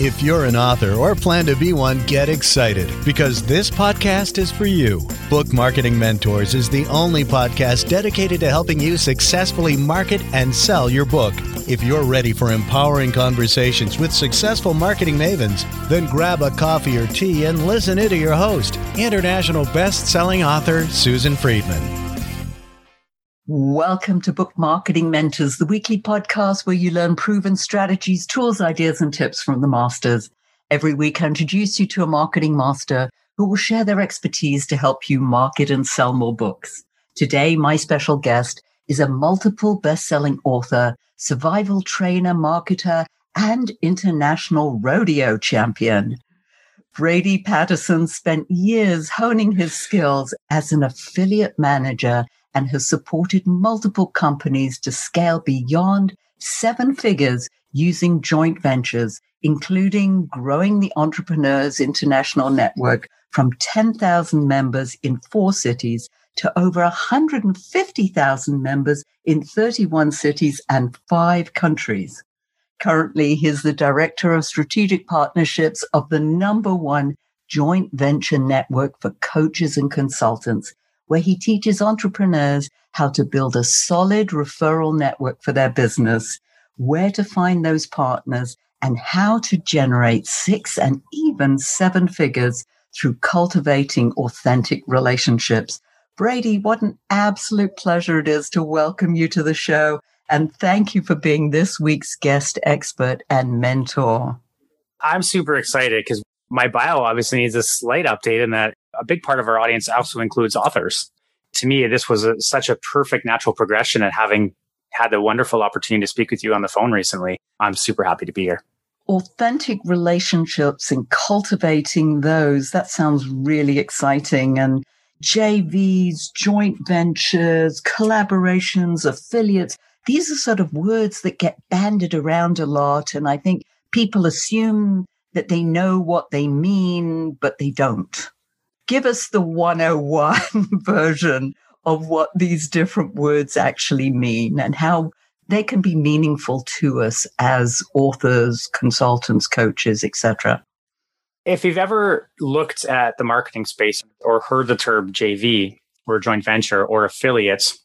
If you're an author or plan to be one, get excited because this podcast is for you. Book Marketing Mentors is the only podcast dedicated to helping you successfully market and sell your book. If you're ready for empowering conversations with successful marketing mavens, then grab a coffee or tea and listen in to your host, international best-selling author Susan Friedman. Welcome to Book Marketing Mentors, the weekly podcast where you learn proven strategies, tools, ideas, and tips from the masters. Every week, I introduce you to a marketing master who will share their expertise to help you market and sell more books. Today, my special guest is a multiple best-selling author, survival trainer, marketer, and international rodeo champion. Brady Patterson spent years honing his skills as an affiliate manager and has supported multiple companies to scale beyond seven figures using joint ventures, including growing the Entrepreneurs International Network from 10,000 members in four cities to over 150,000 members in 31 cities and five countries. Currently, he's the director of strategic partnerships of the number one joint venture network for coaches and consultants where he teaches entrepreneurs how to build a solid referral network for their business, where to find those partners, and how to generate six and even seven figures through cultivating authentic relationships. Brady, what an absolute pleasure it is to welcome you to the show. And thank you for being this week's guest expert and mentor. I'm super excited because my bio obviously needs a slight update in that a big part of our audience also includes authors. To me, this was a, such a perfect natural progression and having had the wonderful opportunity to speak with you on the phone recently, I'm super happy to be here. Authentic relationships and cultivating those, that sounds really exciting. And JVs, joint ventures, collaborations, affiliates, these are sort of words that get banded around a lot. And I think people assume that they know what they mean, but they don't give us the 101 version of what these different words actually mean and how they can be meaningful to us as authors, consultants, coaches, etc. If you've ever looked at the marketing space or heard the term JV or joint venture or affiliates,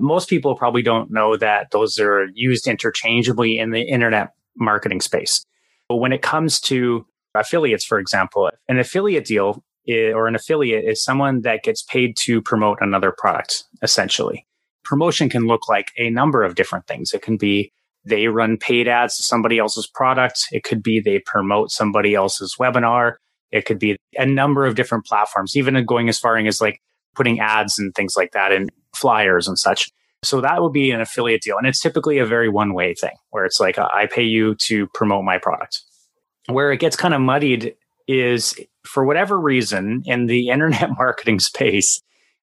most people probably don't know that those are used interchangeably in the internet marketing space. But when it comes to affiliates, for example, an affiliate deal or an affiliate is someone that gets paid to promote another product, essentially. Promotion can look like a number of different things. It can be they run paid ads to somebody else's product. It could be they promote somebody else's webinar. It could be a number of different platforms, even going as far as like putting ads and things like that in flyers and such. So that would be an affiliate deal. And it's typically a very one way thing where it's like, I pay you to promote my product. Where it gets kind of muddied is for whatever reason in the internet marketing space,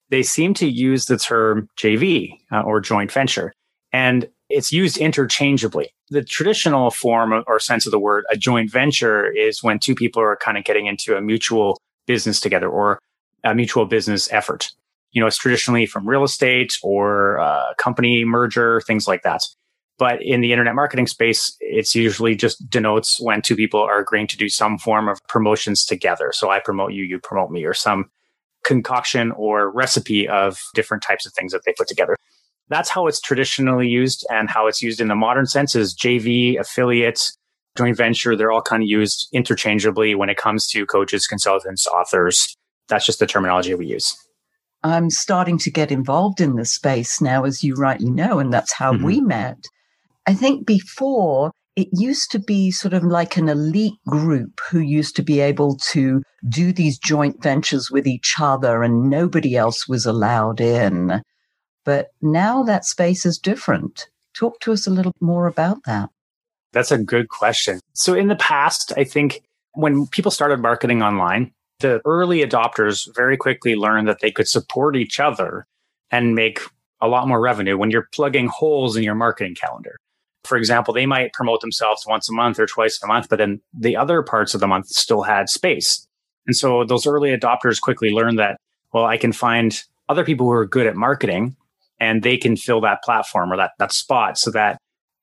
they seem to use the term JV uh, or joint venture. And it's used interchangeably. The traditional form or sense of the word, a joint venture, is when two people are kind of getting into a mutual business together or a mutual business effort. You know, it's traditionally from real estate or uh, company merger, things like that. But in the internet marketing space, it's usually just denotes when two people are agreeing to do some form of promotions together. So I promote you, you promote me, or some concoction or recipe of different types of things that they put together. That's how it's traditionally used and how it's used in the modern sense is JV, affiliates, joint venture. They're all kind of used interchangeably when it comes to coaches, consultants, authors. That's just the terminology we use. I'm starting to get involved in this space now, as you rightly know, and that's how mm-hmm. we met. I think before it used to be sort of like an elite group who used to be able to do these joint ventures with each other and nobody else was allowed in. But now that space is different. Talk to us a little more about that. That's a good question. So, in the past, I think when people started marketing online, the early adopters very quickly learned that they could support each other and make a lot more revenue when you're plugging holes in your marketing calendar for example, they might promote themselves once a month or twice a month, but then the other parts of the month still had space. And so those early adopters quickly learned that, well, I can find other people who are good at marketing and they can fill that platform or that, that spot so that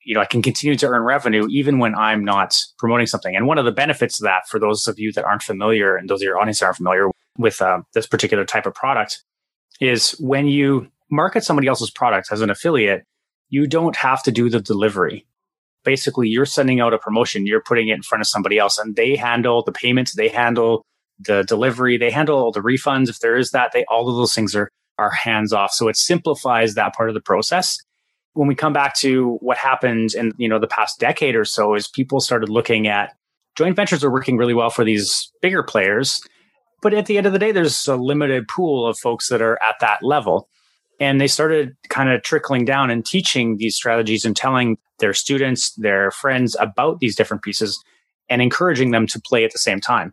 you know, I can continue to earn revenue even when I'm not promoting something. And one of the benefits of that, for those of you that aren't familiar and those of your audience aren't familiar with uh, this particular type of product, is when you market somebody else's product as an affiliate, you don't have to do the delivery. Basically, you're sending out a promotion, you're putting it in front of somebody else, and they handle the payments, they handle the delivery, they handle all the refunds if there is that. They all of those things are are hands off. So it simplifies that part of the process. When we come back to what happened in you know the past decade or so, is people started looking at joint ventures are working really well for these bigger players, but at the end of the day, there's a limited pool of folks that are at that level. And they started kind of trickling down and teaching these strategies and telling their students, their friends about these different pieces and encouraging them to play at the same time.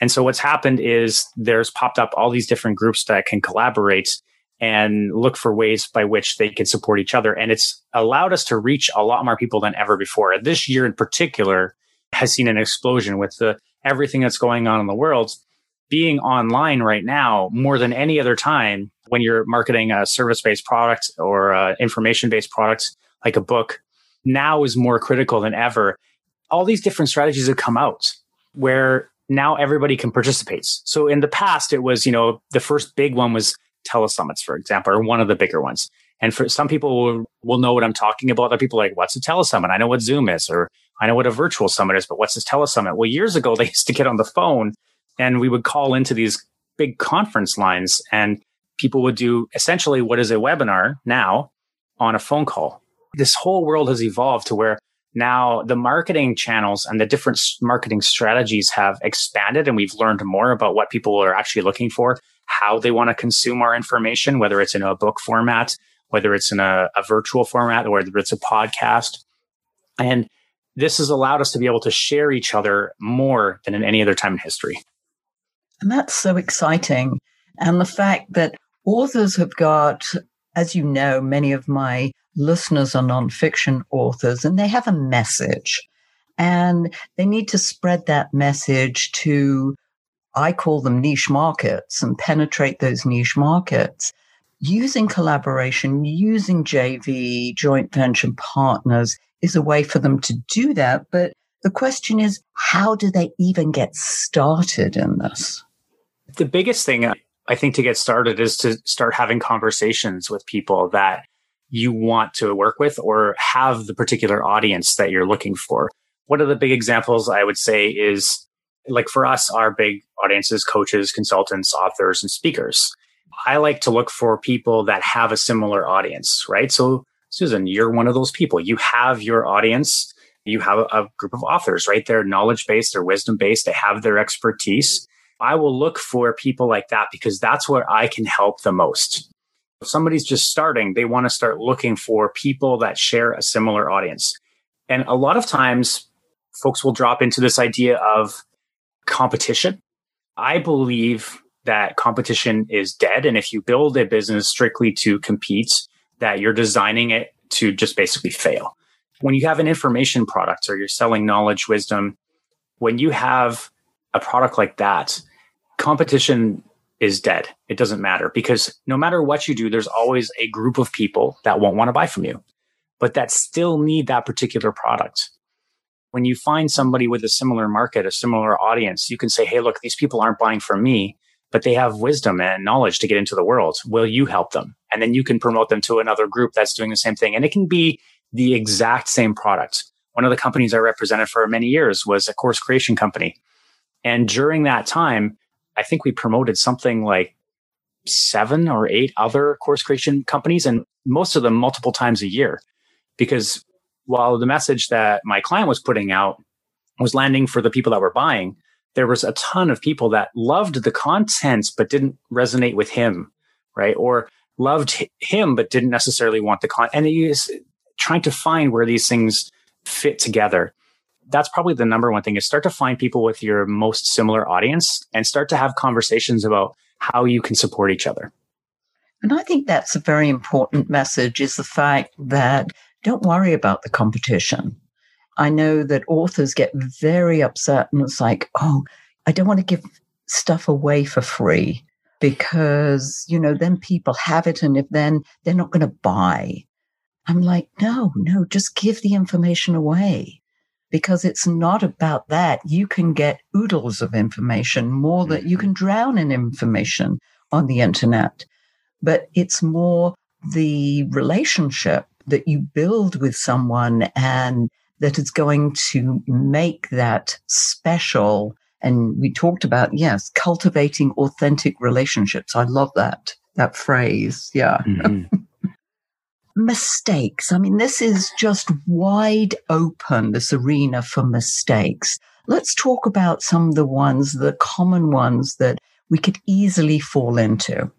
And so what's happened is there's popped up all these different groups that can collaborate and look for ways by which they can support each other. And it's allowed us to reach a lot more people than ever before. This year in particular has seen an explosion with the everything that's going on in the world being online right now more than any other time when you're marketing a service based product or uh, information based product like a book now is more critical than ever. All these different strategies have come out where now everybody can participate. So in the past, it was, you know, the first big one was telesummits, for example, or one of the bigger ones. And for some people will, will know what I'm talking about. Other people are like, what's a telesummit? I know what Zoom is, or I know what a virtual summit is, but what's this telesummit? Well, years ago, they used to get on the phone and we would call into these big conference lines and people would do essentially what is a webinar now on a phone call. This whole world has evolved to where now the marketing channels and the different marketing strategies have expanded and we've learned more about what people are actually looking for, how they want to consume our information, whether it's in a book format, whether it's in a, a virtual format, or whether it's a podcast. And this has allowed us to be able to share each other more than in any other time in history. And that's so exciting. And the fact that authors have got, as you know, many of my listeners are nonfiction authors and they have a message and they need to spread that message to, I call them niche markets and penetrate those niche markets using collaboration, using JV, joint venture partners is a way for them to do that. But the question is, how do they even get started in this? The biggest thing I think to get started is to start having conversations with people that you want to work with or have the particular audience that you're looking for. One of the big examples I would say is like for us, our big audiences, coaches, consultants, authors, and speakers. I like to look for people that have a similar audience, right? So, Susan, you're one of those people. You have your audience. You have a, group of authors, right? They're knowledge based, they're wisdom based, they have their expertise. I will look for people like that because that's where I can help the most. If somebody's just starting, they want to start looking for people that share a similar audience. And a lot of times, folks will drop into this idea of competition. I believe that competition is dead. And if you build a business strictly to compete, that you're designing it to just basically fail. When you have an information product or you're selling knowledge, wisdom, when you have a product like that, competition is dead. It doesn't matter because no matter what you do, there's always a group of people that won't want to buy from you, but that still need that particular product. When you find somebody with a similar market, a similar audience, you can say, Hey, look, these people aren't buying from me, but they have wisdom and knowledge to get into the world. Will you help them? And then you can promote them to another group that's doing the same thing. And it can be the exact same product. One of the companies I represented for many years was a course creation company. And during that time, I think we promoted something like seven or eight other course creation companies and most of them multiple times a year. Because while the message that my client was putting out was landing for the people that were buying, there was a ton of people that loved the contents but didn't resonate with him, right? Or loved him but didn't necessarily want the content. And he is trying to find where these things fit together that's probably the number one thing is start to find people with your most similar audience and start to have conversations about how you can support each other. And I think that's a very important message is the fact that don't worry about the competition. I know that authors get very upset and it's like, oh, I don't want to give stuff away for free because, you know, then people have it and if then they're not going to buy. I'm like, no, no, just give the information away because it's not about that. You can get oodles of information, more that you can mm-hmm. drown in information on the internet, but it's more the relationship that you build with someone and that is going to make that special. And we talked about, yes, cultivating authentic relationships. I love that, that phrase. Yeah. Mm-hmm. mistakes. I mean, this is just wide open, this arena for mistakes. Let's talk about some of the ones, the common ones that we could easily fall into.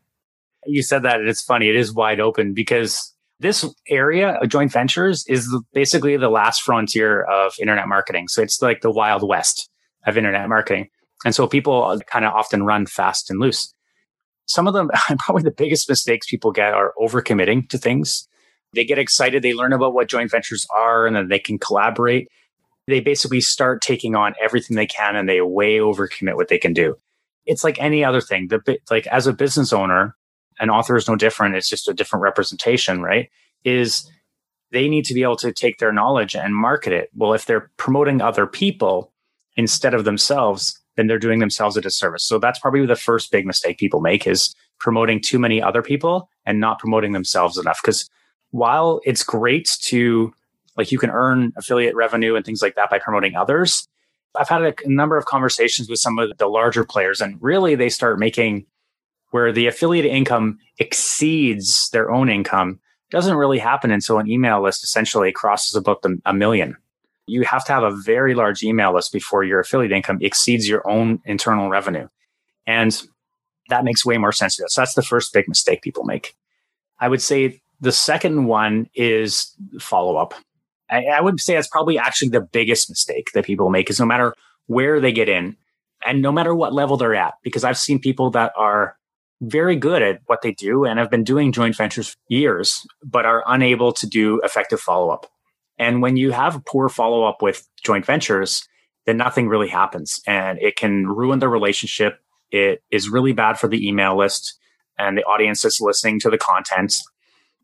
You said that, and it's funny. It is wide open because this area of joint ventures is basically the last frontier of internet marketing. So it's like the wild west of internet marketing. And so people kind of often run fast and loose. Some of them, probably the biggest mistakes people get are overcommitting to things. They get excited, they learn about what joint ventures are, and then they can collaborate. They basically start taking on everything they can and they way overcommit what they can do. It's like any other thing. The like as a business owner, an author is no different. It's just a different representation, right? Is they need to be able to take their knowledge and market it. Well, if they're promoting other people instead of themselves, then they're doing themselves a disservice. So that's probably the first big mistake people make is promoting too many other people and not promoting themselves enough. Because while it's great to like you can earn affiliate revenue and things like that by promoting others, I've had a, number of conversations with some of the larger players and really they start making where the affiliate income exceeds their own income doesn't really happen until an email list essentially crosses about the, a million. You have to have a very large email list before your affiliate income exceeds your own internal revenue. And that makes way more sense to us. So that's the first big mistake people make. I would say the second one is follow up. I, I would say that's probably actually the biggest mistake that people make is no matter where they get in and no matter what level they're at, because I've seen people that are very good at what they do and have been doing joint ventures for years, but are unable to do effective follow up. And when you have poor follow up with joint ventures, then nothing really happens and it can ruin the relationship. It is really bad for the email list and the audience that's listening to the content.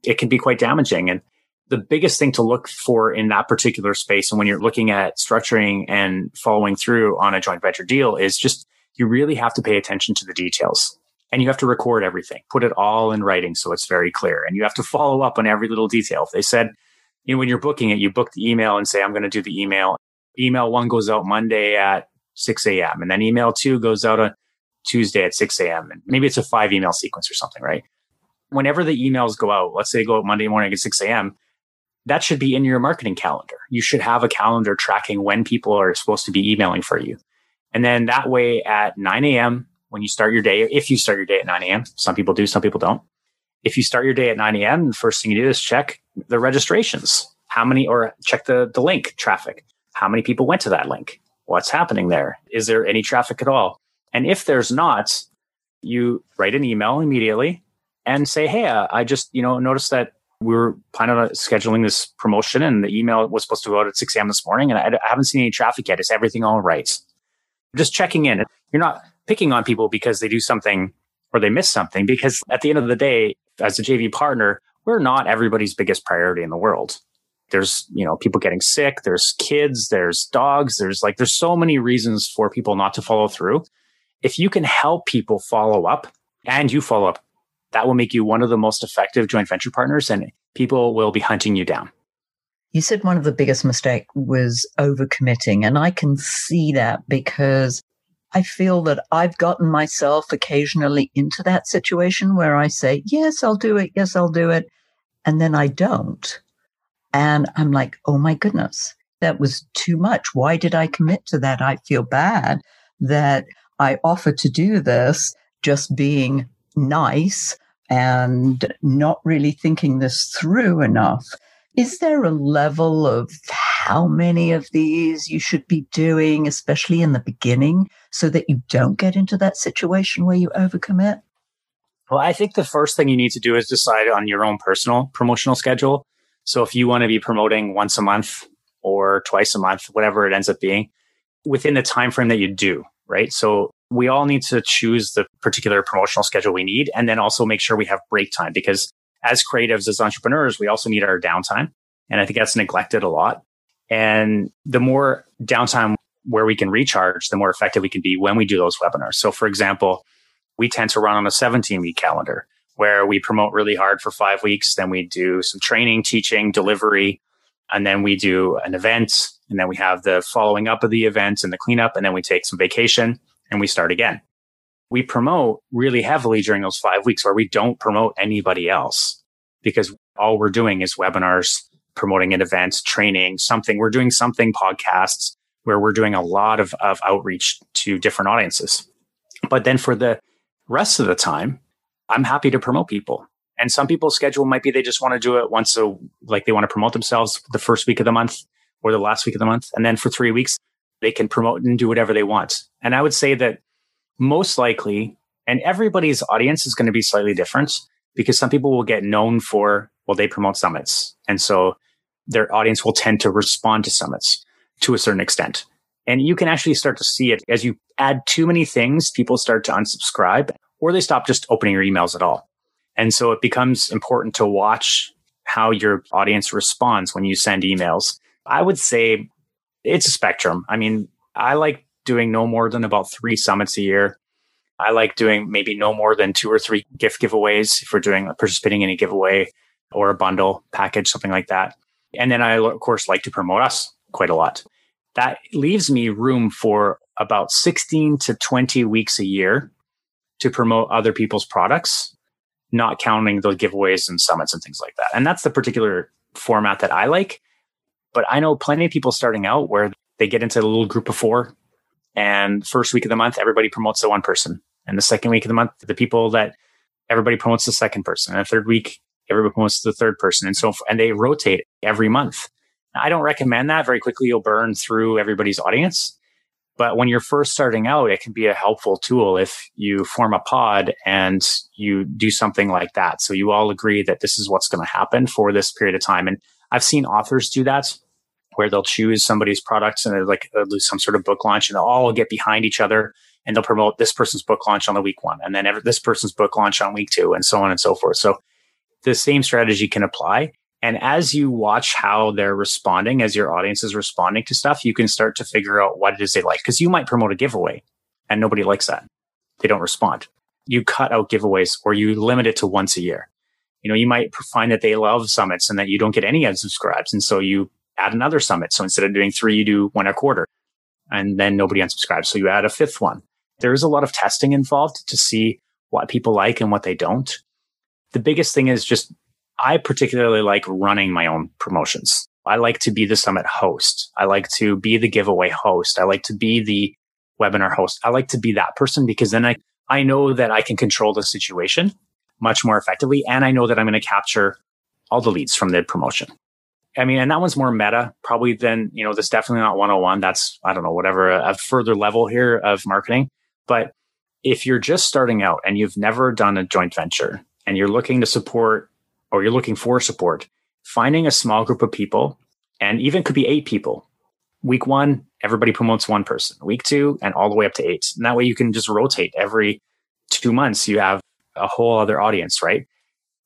It can be quite damaging. And the biggest thing to look for in that particular space and when you're looking at structuring and following through on a joint venture deal is just you really have to pay attention to the details and you have to record everything, put it all in writing so it's very clear. And you have to follow up on every little detail. If they said, you know, when you're booking it, you book the email and say, I'm going to do the email. Email one goes out Monday at 6 a.m. And then email two goes out on Tuesday at 6 a.m. And maybe it's a five email sequence or something, right? Whenever the emails go out, let's say they go out Monday morning at 6 a.m., that should be in your marketing calendar. You should have a calendar tracking when people are supposed to be emailing for you. And then that way at 9 a.m., when you start your day, if you start your day at 9 a.m., some people do, some people don't. If you start your day at 9 a.m., the first thing you do is check the registrations. How many, or check the, the link traffic. How many people went to that link? What's happening there? Is there any traffic at all? And if there's not, you write an email immediately and say, Hey, uh, I just, you know, noticed that we were planning on scheduling this promotion and the email was supposed to go out at 6 a.m. this morning and I, I haven't seen any traffic yet. Is everything all right? Just checking in. You're not picking on people because they do something or they miss something. Because at the end of the day, as a JV partner, we're not everybody's biggest priority in the world. There's, you know, people getting sick, there's kids, there's dogs, there's like, there's so many reasons for people not to follow through. If you can help people follow up and you follow up, that will make you one of the most effective joint venture partners and people will be hunting you down. You said one of the biggest mistake was overcommitting. And I can see that because I feel that I've gotten myself occasionally into that situation where I say, yes, I'll do it. Yes, I'll do it. And then I don't. And I'm like, oh my goodness, that was too much. Why did I commit to that? I feel bad that I offered to do this just being nice and not really thinking this through enough. Is there a level of how many of these you should be doing, especially in the beginning, so that you don't get into that situation where you overcommit? Well, I think the first thing you need to do is decide on your own personal promotional schedule. So if you want to be promoting once a month or twice a month, whatever it ends up being, within the time frame that you do, right? So we all need to choose the particular promotional schedule we need and then also make sure we have break time because as creatives, as entrepreneurs, we also need our downtime. And I think that's neglected a lot. And the more downtime where we can recharge, the more effective we can be when we do those webinars. So, for example, we tend to run on a 17 week calendar where we promote really hard for five weeks. Then we do some training, teaching, delivery, and then we do an event. And then we have the following up of the event and the cleanup. And then we take some vacation and we start again. We promote really heavily during those five weeks where we don't promote anybody else because all we're doing is webinars, promoting an event, training, something. We're doing something, podcasts, where we're doing a lot of, of outreach to different audiences. But then for the rest of the time, I'm happy to promote people. And some people's schedule might be they just want to do it once a like they want to promote themselves the first week of the month or the last week of the month. And then for three weeks, they can promote and do whatever they want. And I would say that most likely, and everybody's audience is going to be slightly different because some people will get known for, well, they promote summits. And so their audience will tend to respond to summits to a certain extent. And you can actually start to see it as you add too many things, people start to unsubscribe or they stop just opening your emails at all. And so it becomes important to watch how your audience responds when you send emails. I would say it's a spectrum. I mean, I like doing no more than about three summits a year. I like doing maybe no more than two or three gift giveaways if we're doing participating in a giveaway or a bundle package, something like that. And then I, of course, like to promote us quite a lot. That leaves me room for about 16 to 20 weeks a year to promote other people's products, not counting the giveaways and summits and things like that. And that's the particular format that I like. But I know plenty of people starting out where they get into a little group of four and first week of the month, everybody promotes the one person. And the second week of the month, the people that everybody promotes the second person. And the third week, everybody promotes the third person. And so, and they rotate every month. I don't recommend that. Very quickly, you'll burn through everybody's audience. But when you're first starting out, it can be a helpful tool if you form a pod and you do something like that. So you all agree that this is what's going to happen for this period of time. And I've seen authors do that where they'll choose somebody's products and like uh, they'll do some sort of book launch and they'll all get behind each other and they'll promote this person's book launch on the week one and then this person's book launch on week two and so on and so forth. So the same strategy can apply. And as you watch how they're responding, as your audience is responding to stuff, you can start to figure out what it is they like. Cause you might promote a giveaway and nobody likes that. They don't respond. You cut out giveaways or you limit it to once a year. You know, you might find that they love summits and that you don't get any unsubscribes. And so you add another summit. So instead of doing three, you do one a quarter and then nobody unsubscribes. So you add a fifth one. There is a lot of testing involved to see what people like and what they don't. The biggest thing is just I particularly like running my own promotions. I like to be the summit host. I like to be the giveaway host. I like to be the webinar host. I like to be that person because then I, I know that I can control the situation much more effectively. And I know that I'm going to capture all the leads from the promotion. I mean, and that one's more meta probably than, you know, this definitely not 101. That's, I don't know, whatever, a, a further level here of marketing. But if you're just starting out and you've never done a joint venture and you're looking to support or you're looking for support, finding a small group of people and even could be eight people. Week one, everybody promotes one person. Week two, and all the way up to eight. And that way you can just rotate every two months. You have a whole other audience, right?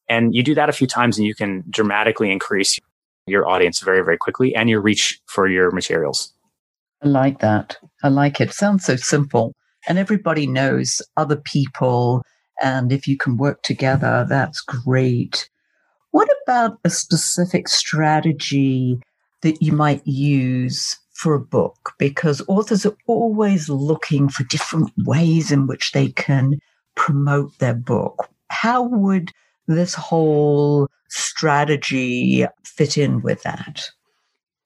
And you do that a few times and you can dramatically increase your audience very, very quickly and your reach for your materials. I like that. I like it. Sounds so simple. And everybody knows other people. And if you can work together, that's great. What about a specific strategy that you might use for a book? Because authors are always looking for different ways in which they can promote their book. How would this whole strategy fit in with that?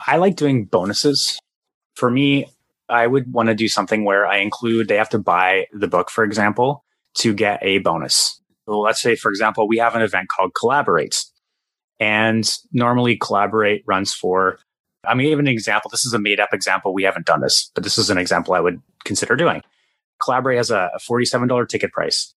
I like doing bonuses. For me, I would want to do something where I include, they have to buy the book, for example, to get a bonus. Let's say, for example, we have an event called Collaborate. And normally collaborate runs for, I mean, even an example, this is a made up example. We haven't done this, but this is an example I would consider doing. Collaborate has a $47 ticket price.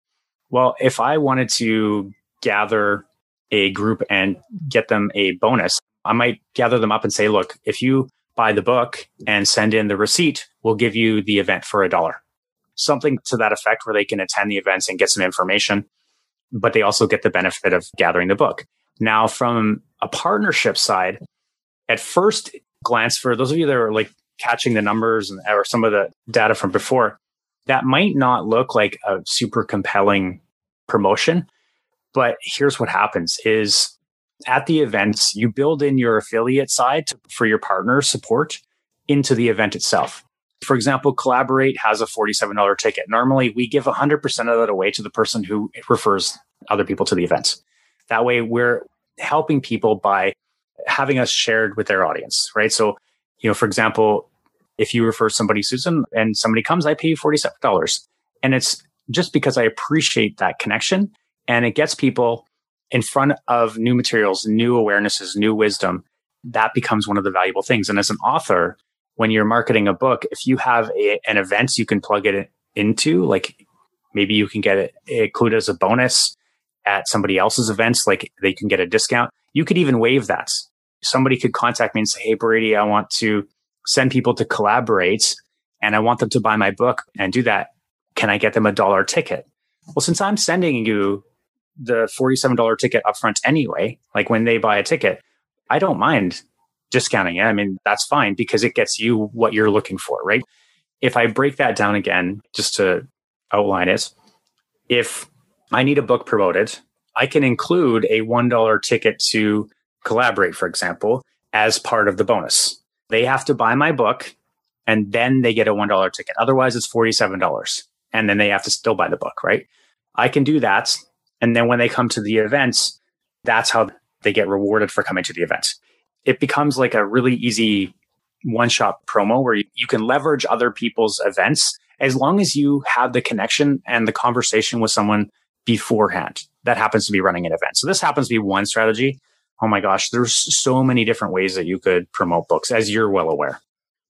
Well, if I wanted to gather a group and get them a bonus, I might gather them up and say, look, if you buy the book and send in the receipt, we'll give you the event for a dollar. Something to that effect where they can attend the events and get some information but they also get the benefit of gathering the book. Now, from a partnership side, at first glance, for those of you that are like catching the numbers and, or some of the data from before, that might not look like a super compelling promotion. But here's what happens is at the events, you build in your affiliate side to, for your partner support into the event itself. For example, Collaborate has a $47 ticket. Normally, we give 100% of that away to the person who refers other people to the events. That way, we're helping people by having us shared with their audience, right? So, you know, for example, if you refer somebody, Susan, and somebody comes, I pay you $47. And it's just because I appreciate that connection and it gets people in front of new materials, new awarenesses, new wisdom. That becomes one of the valuable things. And as an author, when you're marketing a book, if you have a, an event you can plug it into, like maybe you can get it included as a bonus at somebody else's events, like they can get a discount. You could even waive that. Somebody could contact me and say, Hey, Brady, I want to send people to collaborate and I want them to buy my book and do that. Can I get them a dollar ticket? Well, since I'm sending you the $47 ticket upfront anyway, like when they buy a ticket, I don't mind discounting it. I mean, that's fine because it gets you what you're looking for, right? If I break that down again, just to outline it, if I need a book promoted, I can include a $1 ticket to collaborate, for example, as part of the bonus. They have to buy my book and then they get a $1 ticket. Otherwise, it's $47. And then they have to still buy the book, right? I can do that. And then when they come to the events, that's how they get rewarded for coming to the events. it becomes like a really easy one shot promo where you, you can leverage other people's events as long as you have the connection and the conversation with someone beforehand that happens to be running an event. So this happens to be one strategy. Oh my gosh, there's so many different ways that you could promote books, as you're well aware.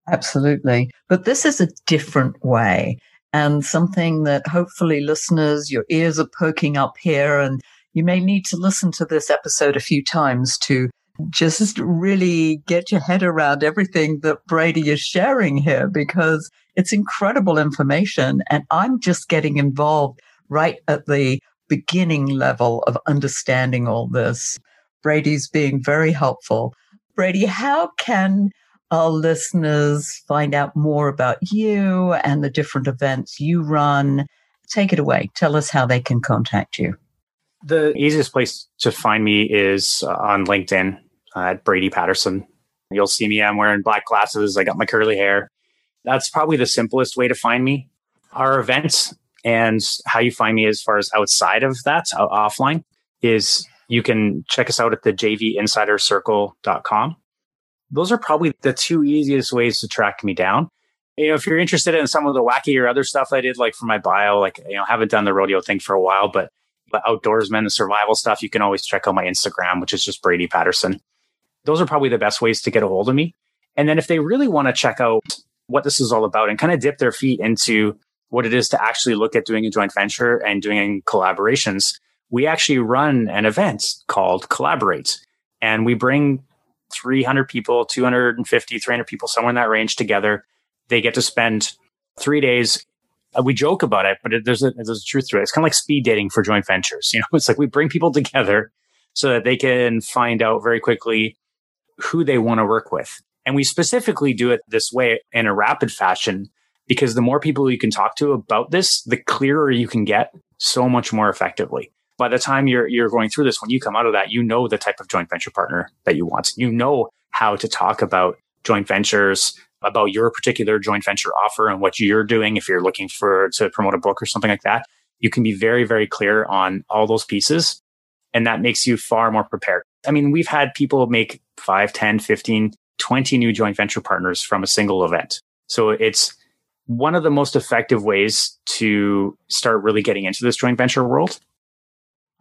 Absolutely. But this is a different way and something that hopefully listeners, your ears are poking up here and you may need to listen to this episode a few times to just really get your head around everything that Brady is sharing here because it's incredible information. And I'm just getting involved right at the beginning level of understanding all this. Brady's being very helpful. Brady, how can our listeners find out more about you and the different events you run? Take it away. Tell us how they can contact you. The easiest place to find me is uh, on LinkedIn uh, at Brady Patterson. You'll see me. I'm wearing black glasses. I got my curly hair. That's probably the simplest way to find me. Our events and how you find me as far as outside of that, offline, is you can check us out at the jvinsidercircle.com. Those are probably the two easiest ways to track me down. You know, if you're interested in some of the wacky or other stuff I did, like for my bio, like, you know, haven't done the rodeo thing for a while, but the outdoorsmen, the survival stuff, you can always check out my Instagram, which is just Brady Patterson. Those are probably the best ways to get a hold of me. And then if they really want to check out what this is all about and kind of dip their feet into what it is to actually look at doing a joint venture and doing collaborations, we actually run an event called Collaborate. And we bring 300 people, 250, 300 people, somewhere in that range together. They get to spend three days uh, we joke about it, but it, there's a there's a truth to it. It's kind of like speed dating for joint ventures. You know, it's like we bring people together so that they can find out very quickly who they want to work with. And we specifically do it this way in a rapid fashion because the more people you can talk to about this, the clearer you can get so much more effectively. By the time you're you're going through this, when you come out of that, you know the type of joint venture partner that you want. You know how to talk about joint ventures, about your particular joint venture offer and what you're doing if you're looking for to promote a book or something like that. You can be very, very clear on all those pieces. And that makes you far more prepared. I mean, we've had people make 5, 10, 15, 20 new joint venture partners from a single event. So it's one of the most effective ways to start really getting into this joint venture world.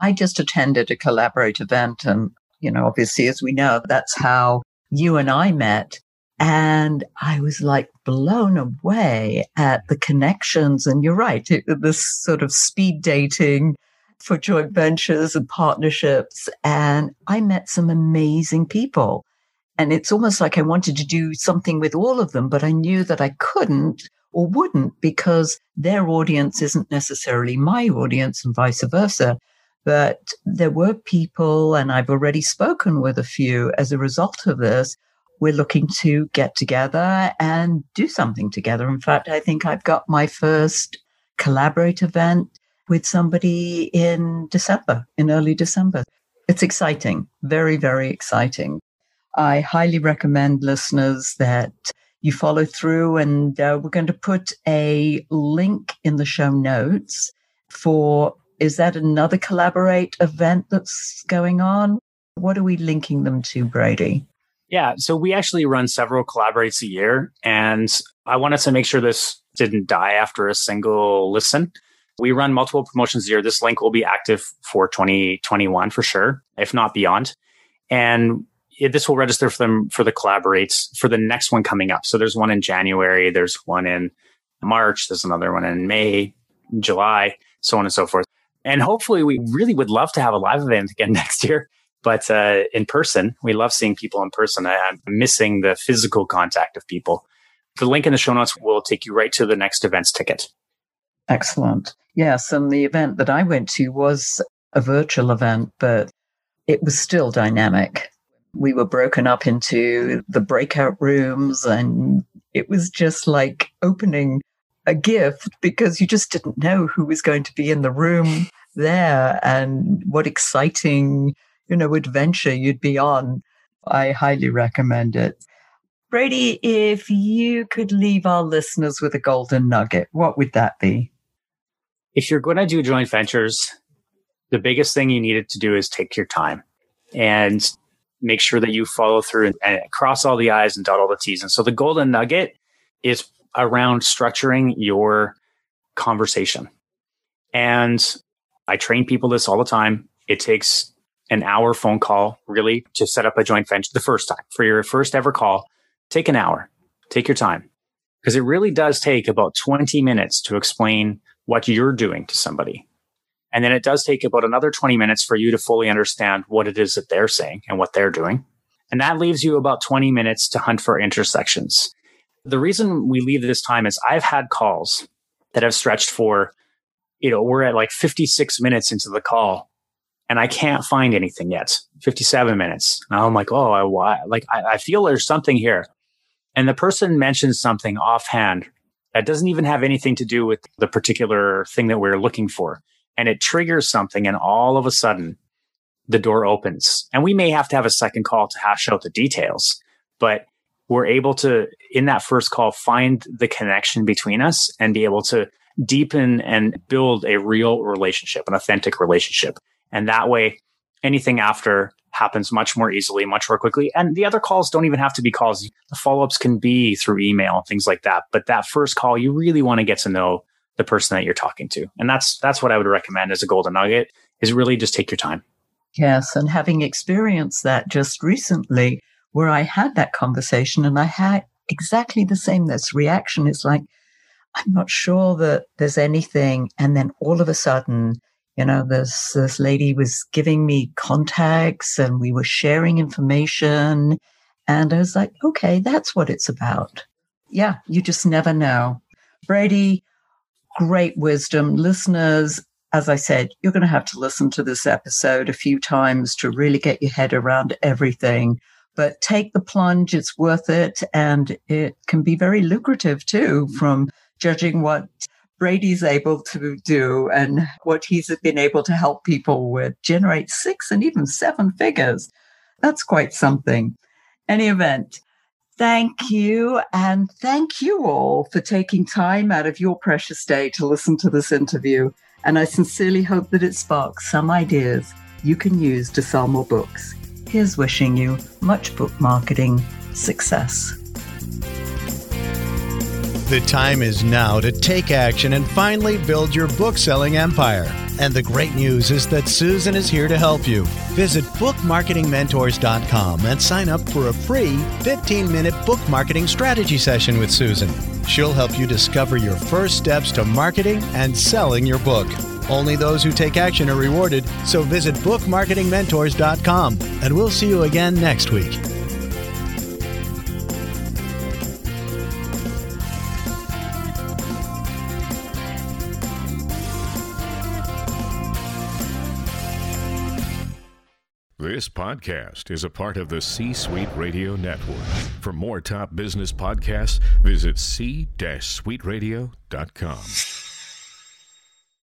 I just attended a collaborate event and, you know, obviously, as we know, that's how you and I met. And I was like blown away at the connections. And you're right, it, this sort of speed dating for joint ventures and partnerships. And I met some amazing people. And it's almost like I wanted to do something with all of them, but I knew that I couldn't or wouldn't because their audience isn't necessarily my audience and vice versa. But there were people, and I've already spoken with a few as a result of this. We're looking to get together and do something together. In fact, I think I've got my first collaborate event with somebody in December, in early December. It's exciting, very, very exciting. I highly recommend listeners that you follow through, and uh, we're going to put a link in the show notes for is that another collaborate event that's going on? What are we linking them to, Brady? Yeah, so we actually run several collaborates a year, and I wanted to make sure this didn't die after a single listen. We run multiple promotions a year. This link will be active for 2021 for sure, if not beyond. And this will register for them for the collaborates for the next one coming up. So there's one in January, there's one in March, there's another one in May, July, so on and so forth. And hopefully, we really would love to have a live event again next year, but uh, in person. We love seeing people in person. I, I'm missing the physical contact of people. The link in the show notes will take you right to the next event's ticket. Excellent. Yes. And the event that I went to was a virtual event, but it was still dynamic. We were broken up into the breakout rooms, and it was just like opening a gift because you just didn't know who was going to be in the room there and what exciting, you know, adventure you'd be on. I highly recommend it. Brady, if you could leave our listeners with a golden nugget, what would that be? If you're going to do joint ventures, the biggest thing you needed to do is take your time and make sure that you follow through and, and cross all the I's and dot all the T's. And so the golden nugget is around structuring your conversation. And I train people this all the time. It takes an hour phone call really to set up a joint venture the first time for your first ever call take an hour, take your time. Because it really does take about 20 minutes to explain what you're doing to somebody. And then it does take about another 20 minutes for you to fully understand what it is that they're saying and what they're doing. And that leaves you about 20 minutes to hunt for intersections. The reason we leave this time is I've had calls that have stretched for, you know, we're at like 56 minutes into the call and I can't find anything yet. 57 minutes. And I'm like, oh, I, why? Like, I, I feel there's something here and the person mentions something offhand that doesn't even have anything to do with the particular thing that we're looking for. And it triggers something, and all of a sudden, the door opens. And we may have to have a second call to hash out the details, but we're able to, in that first call, find the connection between us and be able to deepen and build a real relationship, an authentic relationship. And that way, anything after happens much more easily, much more quickly. And the other calls don't even have to be calls. The follow ups can be through email, things like that. But that first call, you really want to get to know the person that you're talking to. And that's, that's what I would recommend as a golden nugget is really just take your time. Yes. And having experienced that just recently, where I had that conversation and I had exactly the same this reaction. It's like, I'm not sure that there's anything. And then all of a sudden, you know, this, this lady was giving me contacts and we were sharing information. And I was like, okay, that's what it's about. Yeah, you just never know. Brady, great wisdom. Listeners, as I said, you're going to have to listen to this episode a few times to really get your head around everything. But take the plunge, it's worth it. And it can be very lucrative too, mm-hmm. from judging what Brady's able to do and what he's been able to help people with generate six and even seven figures. That's quite something. Any event, thank you. And thank you all for taking time out of your precious day to listen to this interview. And I sincerely hope that it sparks some ideas you can use to sell more books. Here's wishing you much book marketing success. The time is now to take action and finally build your book selling empire. And the great news is that Susan is here to help you. Visit bookmarketingmentors.com and sign up for a free 15 minute book marketing strategy session with Susan. She'll help you discover your first steps to marketing and selling your book. Only those who take action are rewarded, so visit bookmarketingmentors.com and we'll see you again next week. This podcast is a part of the C Suite Radio Network. For more top business podcasts, visit c-suiteradio.com.